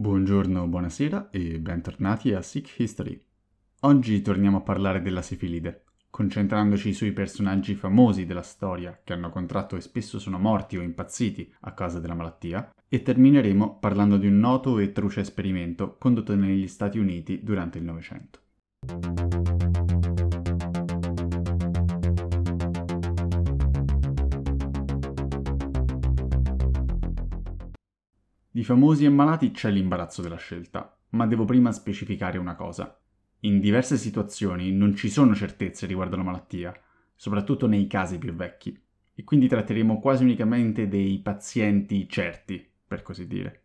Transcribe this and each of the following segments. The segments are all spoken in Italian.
Buongiorno, buonasera e bentornati a Sick History. Oggi torniamo a parlare della sifilide, concentrandoci sui personaggi famosi della storia che hanno contratto e spesso sono morti o impazziti a causa della malattia, e termineremo parlando di un noto e truce esperimento condotto negli Stati Uniti durante il Novecento. Di famosi e malati c'è l'imbarazzo della scelta, ma devo prima specificare una cosa. In diverse situazioni non ci sono certezze riguardo la malattia, soprattutto nei casi più vecchi, e quindi tratteremo quasi unicamente dei pazienti certi, per così dire.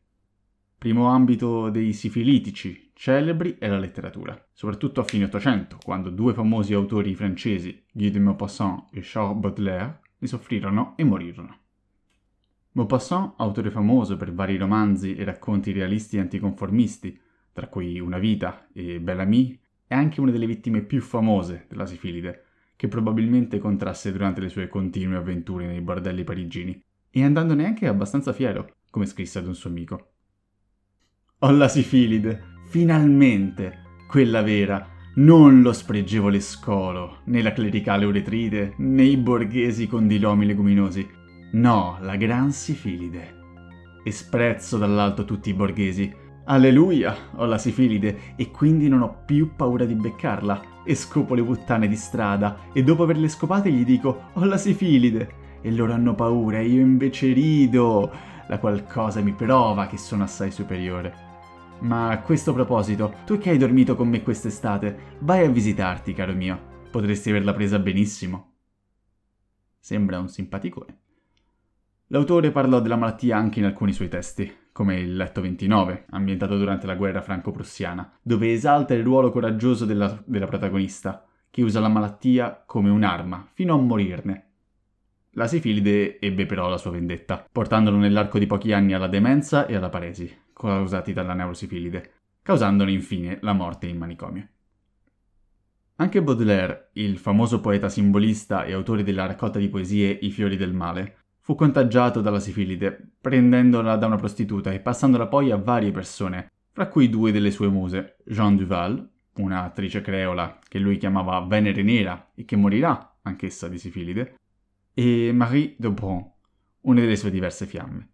Primo ambito dei sifilitici celebri è la letteratura, soprattutto a fine Ottocento, quando due famosi autori francesi, Guy de Maupassant e Charles Baudelaire, ne soffrirono e morirono. Maupassant, autore famoso per vari romanzi e racconti realisti e anticonformisti, tra cui Una vita e Bellamy, è anche una delle vittime più famose della sifilide, che probabilmente contrasse durante le sue continue avventure nei bordelli parigini, e andandone anche abbastanza fiero, come scrisse ad un suo amico. Ho la sifilide, finalmente, quella vera, non lo spregevole scolo, né la clericale uretride, né i borghesi condilomi leguminosi, No, la gran sifilide. E sprezzo dall'alto tutti i borghesi. Alleluia, ho la sifilide e quindi non ho più paura di beccarla. E scopo le puttane di strada e dopo averle scopate gli dico ho la sifilide. E loro hanno paura e io invece rido. La qualcosa mi prova che sono assai superiore. Ma a questo proposito, tu che hai dormito con me quest'estate, vai a visitarti, caro mio. Potresti averla presa benissimo. Sembra un simpaticone. L'autore parlò della malattia anche in alcuni suoi testi, come il Letto 29, ambientato durante la guerra franco-prussiana, dove esalta il ruolo coraggioso della, della protagonista, che usa la malattia come un'arma, fino a morirne. La sifilide ebbe però la sua vendetta, portandolo nell'arco di pochi anni alla demenza e alla paresi, causati dalla neurosifilide, causandone infine la morte in manicomio. Anche Baudelaire, il famoso poeta simbolista e autore della raccolta di poesie I fiori del male, Fu contagiato dalla sifilide, prendendola da una prostituta e passandola poi a varie persone, fra cui due delle sue muse, Jean Duval, un'attrice creola che lui chiamava Venere Nera e che morirà anch'essa di sifilide, e Marie de Brun, una delle sue diverse fiamme.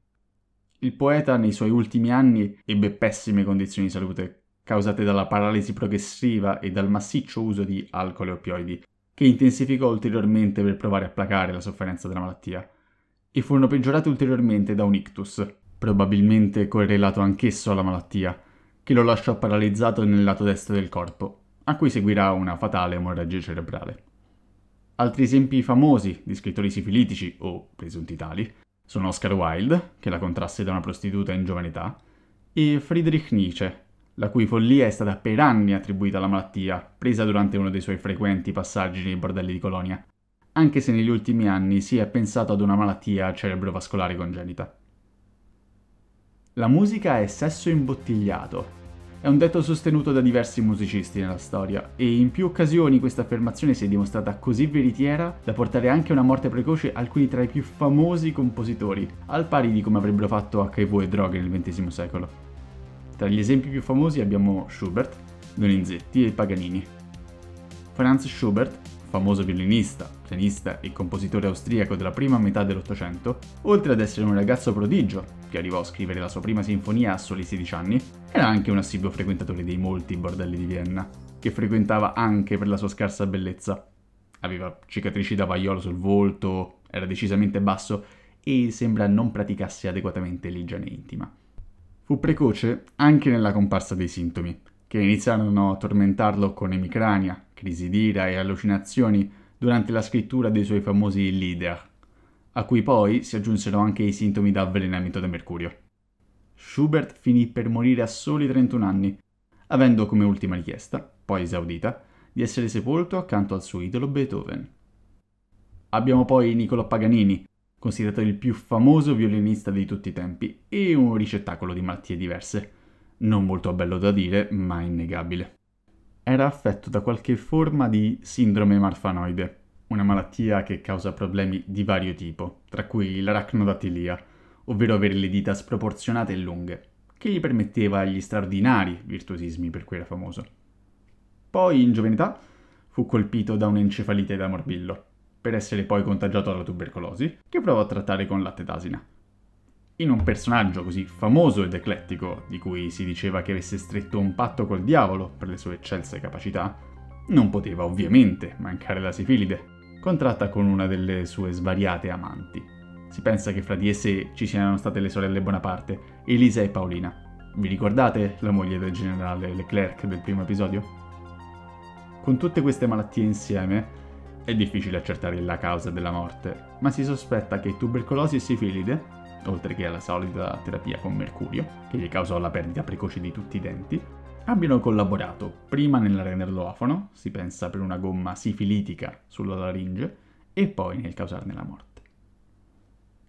Il poeta nei suoi ultimi anni ebbe pessime condizioni di salute causate dalla paralisi progressiva e dal massiccio uso di alcol e oppioidi, che intensificò ulteriormente per provare a placare la sofferenza della malattia e furono peggiorate ulteriormente da un ictus, probabilmente correlato anch'esso alla malattia, che lo lasciò paralizzato nel lato destro del corpo, a cui seguirà una fatale emorragia cerebrale. Altri esempi famosi di scrittori sifilitici, o presunti tali, sono Oscar Wilde, che la contrasse da una prostituta in giovane età, e Friedrich Nietzsche, la cui follia è stata per anni attribuita alla malattia, presa durante uno dei suoi frequenti passaggi nei bordelli di Colonia, anche se negli ultimi anni si è pensato ad una malattia cerebrovascolare congenita. La musica è sesso imbottigliato. È un detto sostenuto da diversi musicisti nella storia e in più occasioni questa affermazione si è dimostrata così veritiera da portare anche a una morte precoce alcuni tra i più famosi compositori, al pari di come avrebbero fatto HIV e droghe nel XX secolo. Tra gli esempi più famosi abbiamo Schubert, Donizetti e Paganini. Franz Schubert famoso violinista, pianista e compositore austriaco della prima metà dell'Ottocento, oltre ad essere un ragazzo prodigio, che arrivò a scrivere la sua prima sinfonia a soli 16 anni, era anche un assiduo frequentatore dei molti bordelli di Vienna, che frequentava anche per la sua scarsa bellezza. Aveva cicatrici da vaiolo sul volto, era decisamente basso e sembra non praticasse adeguatamente l'igiene intima. Fu precoce anche nella comparsa dei sintomi, che iniziarono a tormentarlo con emicrania, crisi d'ira e allucinazioni durante la scrittura dei suoi famosi Lieder, a cui poi si aggiunsero anche i sintomi da avvelenamento da mercurio. Schubert finì per morire a soli 31 anni, avendo come ultima richiesta, poi esaudita, di essere sepolto accanto al suo idolo Beethoven. Abbiamo poi Niccolò Paganini, considerato il più famoso violinista di tutti i tempi e un ricettacolo di malattie diverse non molto bello da dire, ma innegabile. Era affetto da qualche forma di sindrome marfanoide, una malattia che causa problemi di vario tipo, tra cui l'arachnodatilia, ovvero avere le dita sproporzionate e lunghe, che gli permetteva gli straordinari virtuosismi per cui era famoso. Poi, in giovane età, fu colpito da un'encefalite da morbillo, per essere poi contagiato dalla tubercolosi, che provò a trattare con latte d'asina. In un personaggio così famoso ed eclettico, di cui si diceva che avesse stretto un patto col diavolo per le sue eccelse capacità, non poteva ovviamente mancare la sifilide, contratta con una delle sue svariate amanti. Si pensa che fra di esse ci siano state le sorelle Bonaparte, Elisa e Paolina. Vi ricordate la moglie del generale Leclerc del primo episodio? Con tutte queste malattie insieme è difficile accertare la causa della morte, ma si sospetta che tubercolosi e sifilide, oltre che alla solita terapia con mercurio, che gli causò la perdita precoce di tutti i denti, abbiano collaborato prima nel renderlo si pensa per una gomma sifilitica sulla laringe, e poi nel causarne la morte.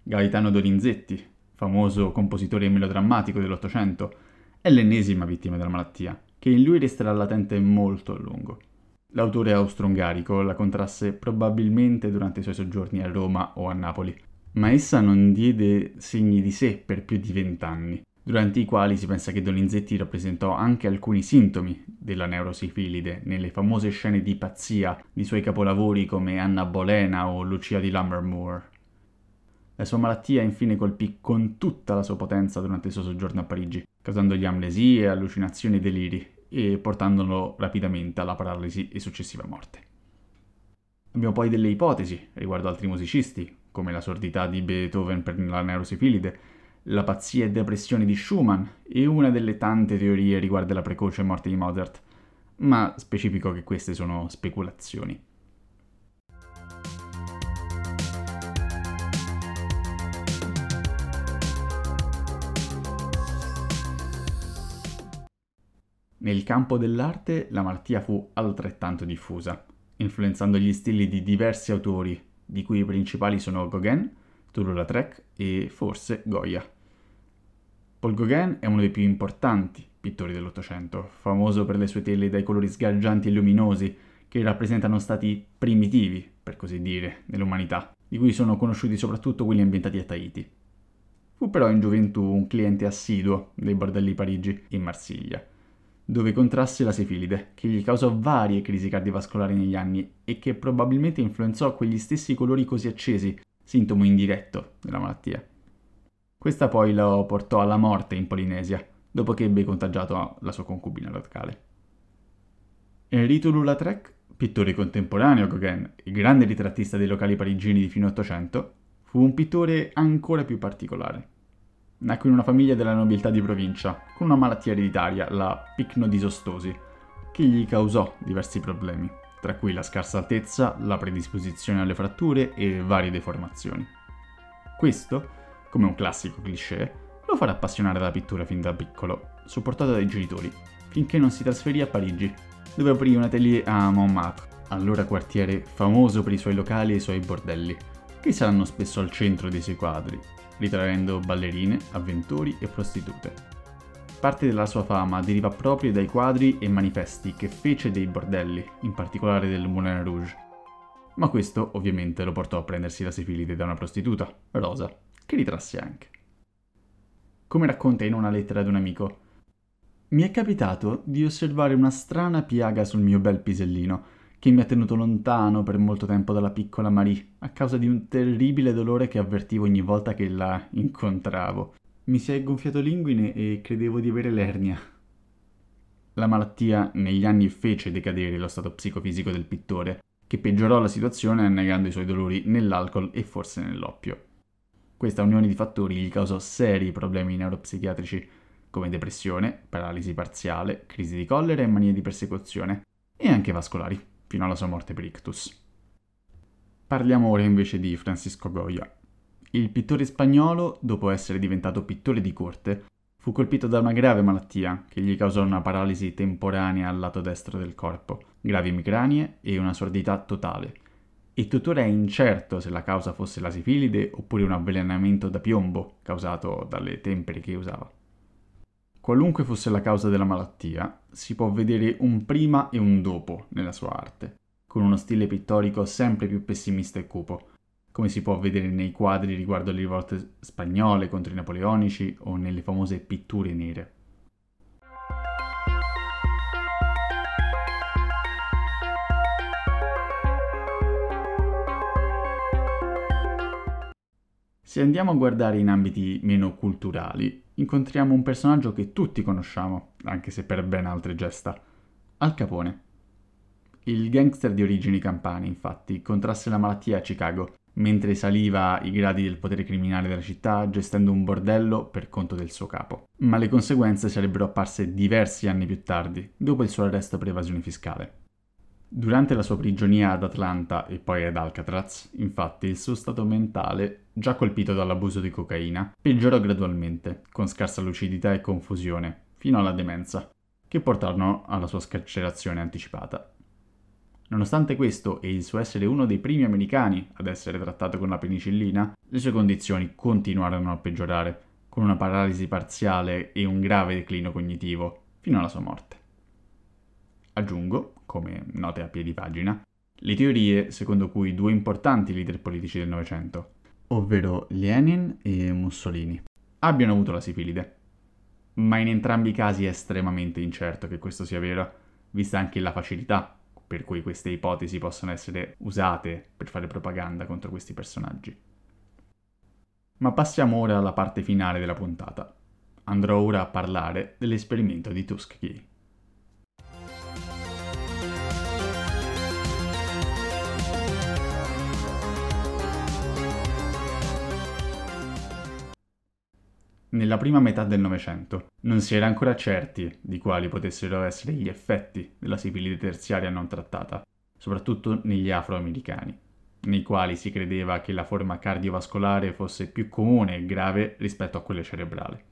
Gaetano Donizetti, famoso compositore melodrammatico dell'Ottocento, è l'ennesima vittima della malattia, che in lui resterà latente molto a lungo. L'autore austro-ungarico la contrasse probabilmente durante i suoi soggiorni a Roma o a Napoli, ma essa non diede segni di sé per più di vent'anni, durante i quali si pensa che Donizetti rappresentò anche alcuni sintomi della neurosifilide nelle famose scene di pazzia di suoi capolavori come Anna Bolena o Lucia di Lammermoor. La sua malattia infine colpì con tutta la sua potenza durante il suo soggiorno a Parigi, causandogli amnesie, allucinazioni e deliri, e portandolo rapidamente alla paralisi e successiva morte. Abbiamo poi delle ipotesi riguardo altri musicisti, come la sordità di Beethoven per la neurosifilide, la pazzia e depressione di Schumann e una delle tante teorie riguardo la precoce morte di Mozart, ma specifico che queste sono speculazioni. Nel campo dell'arte la malattia fu altrettanto diffusa, influenzando gli stili di diversi autori, di cui i principali sono Gauguin, Toulouse-Lautrec e forse Goya. Paul Gauguin è uno dei più importanti pittori dell'Ottocento, famoso per le sue tele dai colori sgargianti e luminosi che rappresentano stati primitivi, per così dire, nell'umanità, di cui sono conosciuti soprattutto quelli ambientati a Tahiti. Fu però in gioventù un cliente assiduo dei bordelli Parigi e Marsiglia dove contrasse la sifilide, che gli causò varie crisi cardiovascolari negli anni e che probabilmente influenzò quegli stessi colori così accesi, sintomo indiretto della malattia. Questa poi lo portò alla morte in Polinesia, dopo che ebbe contagiato la sua concubina locale. Enrito Lulatrec, pittore contemporaneo a Gauguin e grande ritrattista dei locali parigini di fine Ottocento, fu un pittore ancora più particolare. Nacque in una famiglia della nobiltà di provincia, con una malattia ereditaria, la picnodisostosi, che gli causò diversi problemi, tra cui la scarsa altezza, la predisposizione alle fratture e varie deformazioni. Questo, come un classico cliché, lo farà appassionare dalla pittura fin da piccolo, supportato dai genitori, finché non si trasferì a Parigi, dove aprì un atelier a Montmartre, allora quartiere famoso per i suoi locali e i suoi bordelli, che saranno spesso al centro dei suoi quadri, ritraendo ballerine, avventori e prostitute. Parte della sua fama deriva proprio dai quadri e manifesti che fece dei bordelli, in particolare del Moulin Rouge. Ma questo ovviamente lo portò a prendersi la sifilide da una prostituta, Rosa, che ritrasse anche. Come racconta in una lettera ad un amico, mi è capitato di osservare una strana piaga sul mio bel pisellino, che mi ha tenuto lontano per molto tempo dalla piccola Marie, a causa di un terribile dolore che avvertivo ogni volta che la incontravo. Mi si è gonfiato l'inguine e credevo di avere l'ernia. La malattia negli anni fece decadere lo stato psicofisico del pittore, che peggiorò la situazione annegando i suoi dolori nell'alcol e forse nell'oppio. Questa unione di fattori gli causò seri problemi neuropsichiatrici, come depressione, paralisi parziale, crisi di collera e manie di persecuzione, e anche vascolari fino alla sua morte per ictus. Parliamo ora invece di Francisco Goya. Il pittore spagnolo, dopo essere diventato pittore di corte, fu colpito da una grave malattia che gli causò una paralisi temporanea al lato destro del corpo, gravi emicranie e una sordità totale. E tuttora è incerto se la causa fosse la sifilide oppure un avvelenamento da piombo causato dalle tempere che usava. Qualunque fosse la causa della malattia, si può vedere un prima e un dopo nella sua arte, con uno stile pittorico sempre più pessimista e cupo, come si può vedere nei quadri riguardo le rivolte spagnole contro i napoleonici o nelle famose pitture nere. Se andiamo a guardare in ambiti meno culturali, incontriamo un personaggio che tutti conosciamo, anche se per ben altre gesta, Al Capone. Il gangster di origini campane, infatti, contrasse la malattia a Chicago, mentre saliva i gradi del potere criminale della città gestendo un bordello per conto del suo capo. Ma le conseguenze sarebbero apparse diversi anni più tardi, dopo il suo arresto per evasione fiscale. Durante la sua prigionia ad Atlanta e poi ad Alcatraz, infatti, il suo stato mentale, già colpito dall'abuso di cocaina, peggiorò gradualmente, con scarsa lucidità e confusione, fino alla demenza, che portarono alla sua scarcerazione anticipata. Nonostante questo e il suo essere uno dei primi americani ad essere trattato con la penicillina, le sue condizioni continuarono a peggiorare, con una paralisi parziale e un grave declino cognitivo, fino alla sua morte. Aggiungo, come note a piedi pagina, le teorie secondo cui due importanti leader politici del Novecento, ovvero Lenin e Mussolini, abbiano avuto la sifilide. Ma in entrambi i casi è estremamente incerto che questo sia vero, vista anche la facilità per cui queste ipotesi possono essere usate per fare propaganda contro questi personaggi. Ma passiamo ora alla parte finale della puntata. Andrò ora a parlare dell'esperimento di Tuskegee. Nella prima metà del Novecento non si era ancora certi di quali potessero essere gli effetti della sifilide terziaria non trattata, soprattutto negli afroamericani, nei quali si credeva che la forma cardiovascolare fosse più comune e grave rispetto a quella cerebrale.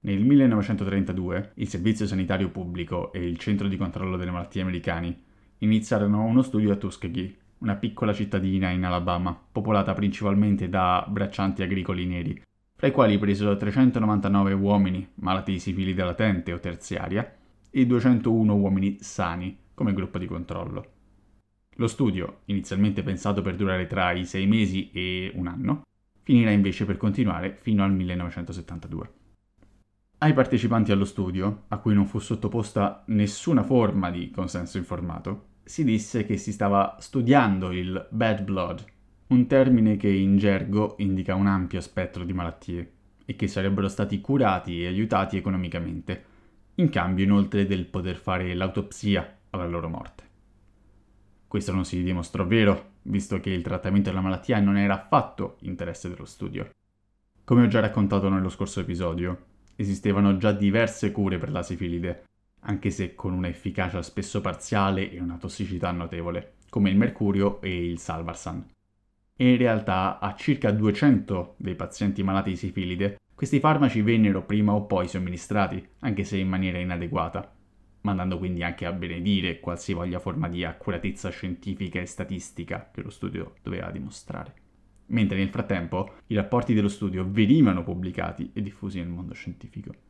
Nel 1932 il Servizio Sanitario Pubblico e il Centro di Controllo delle Malattie Americani iniziarono uno studio a Tuskegee, una piccola cittadina in Alabama, popolata principalmente da braccianti agricoli neri fra i quali presero 399 uomini malati di sifilide latente o terziaria e 201 uomini sani come gruppo di controllo. Lo studio, inizialmente pensato per durare tra i sei mesi e un anno, finirà invece per continuare fino al 1972. Ai partecipanti allo studio, a cui non fu sottoposta nessuna forma di consenso informato, si disse che si stava studiando il bad blood, un termine che in gergo indica un ampio spettro di malattie e che sarebbero stati curati e aiutati economicamente, in cambio inoltre del poter fare l'autopsia alla loro morte. Questo non si dimostrò vero, visto che il trattamento della malattia non era affatto interesse dello studio. Come ho già raccontato nello scorso episodio, esistevano già diverse cure per la sifilide, anche se con un'efficacia spesso parziale e una tossicità notevole, come il mercurio e il salvarsan e in realtà a circa 200 dei pazienti malati di sifilide questi farmaci vennero prima o poi somministrati, anche se in maniera inadeguata, mandando quindi anche a benedire qualsivoglia forma di accuratezza scientifica e statistica che lo studio doveva dimostrare. Mentre nel frattempo i rapporti dello studio venivano pubblicati e diffusi nel mondo scientifico.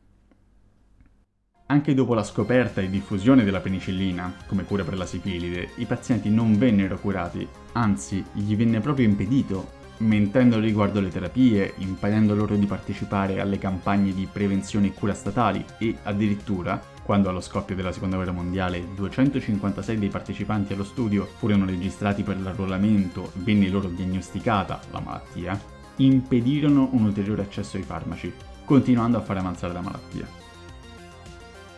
Anche dopo la scoperta e diffusione della penicillina come cura per la sifilide, i pazienti non vennero curati, anzi gli venne proprio impedito, mentendo riguardo alle terapie, impedendo loro di partecipare alle campagne di prevenzione e cura statali e addirittura, quando allo scoppio della seconda guerra mondiale 256 dei partecipanti allo studio furono registrati per l'arruolamento venne loro diagnosticata la malattia, impedirono un ulteriore accesso ai farmaci, continuando a fare avanzare la malattia.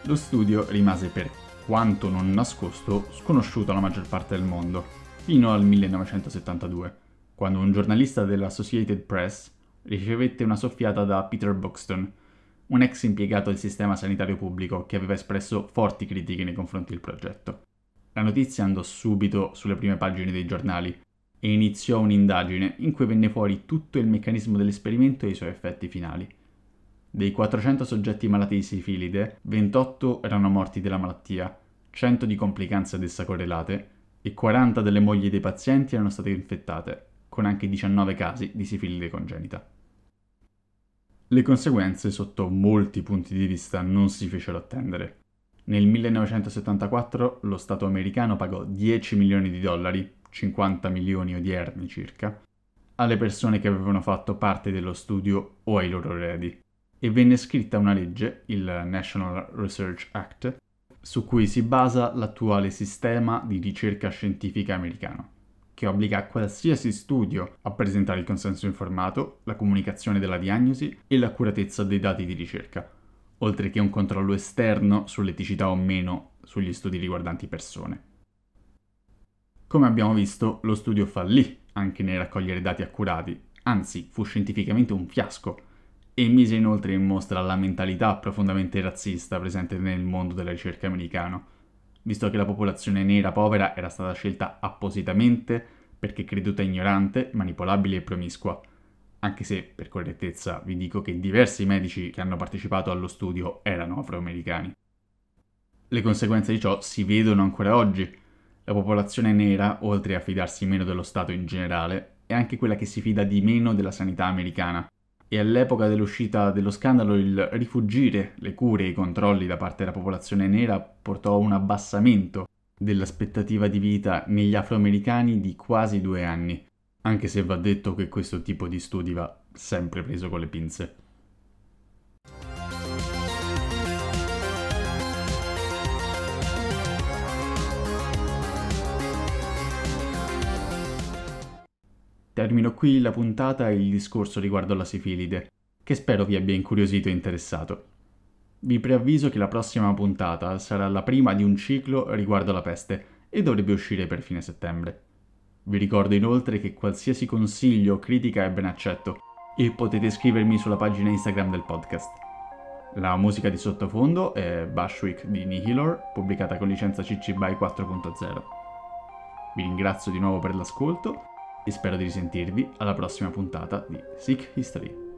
Lo studio rimase per quanto non nascosto sconosciuto alla maggior parte del mondo, fino al 1972, quando un giornalista dell'Associated Press ricevette una soffiata da Peter Buxton, un ex impiegato del sistema sanitario pubblico che aveva espresso forti critiche nei confronti del progetto. La notizia andò subito sulle prime pagine dei giornali e iniziò un'indagine in cui venne fuori tutto il meccanismo dell'esperimento e i suoi effetti finali. Dei 400 soggetti malati di sifilide, 28 erano morti della malattia, 100 di complicanze ad essa correlate e 40 delle mogli dei pazienti erano state infettate, con anche 19 casi di sifilide congenita. Le conseguenze, sotto molti punti di vista, non si fecero attendere. Nel 1974 lo Stato americano pagò 10 milioni di dollari, 50 milioni odierni circa, alle persone che avevano fatto parte dello studio o ai loro eredi. E venne scritta una legge, il National Research Act, su cui si basa l'attuale sistema di ricerca scientifica americano, che obbliga qualsiasi studio a presentare il consenso informato, la comunicazione della diagnosi e l'accuratezza dei dati di ricerca, oltre che un controllo esterno sull'eticità o meno sugli studi riguardanti persone. Come abbiamo visto, lo studio fallì anche nel raccogliere dati accurati, anzi fu scientificamente un fiasco e mise inoltre in mostra la mentalità profondamente razzista presente nel mondo della ricerca americano, visto che la popolazione nera povera era stata scelta appositamente perché creduta ignorante, manipolabile e promiscua, anche se per correttezza vi dico che diversi medici che hanno partecipato allo studio erano afroamericani. Le conseguenze di ciò si vedono ancora oggi. La popolazione nera, oltre a fidarsi meno dello Stato in generale, è anche quella che si fida di meno della sanità americana, e all'epoca dell'uscita dello scandalo il rifugire le cure e i controlli da parte della popolazione nera portò a un abbassamento dell'aspettativa di vita negli afroamericani di quasi due anni, anche se va detto che questo tipo di studi va sempre preso con le pinze. Termino qui la puntata e il discorso riguardo alla sifilide, che spero vi abbia incuriosito e interessato. Vi preavviso che la prossima puntata sarà la prima di un ciclo riguardo alla peste e dovrebbe uscire per fine settembre. Vi ricordo inoltre che qualsiasi consiglio o critica è ben accetto e potete scrivermi sulla pagina Instagram del podcast. La musica di sottofondo è Bushwick di Nihilor, pubblicata con licenza CC BY 4.0. Vi ringrazio di nuovo per l'ascolto e spero di risentirvi alla prossima puntata di Sick History.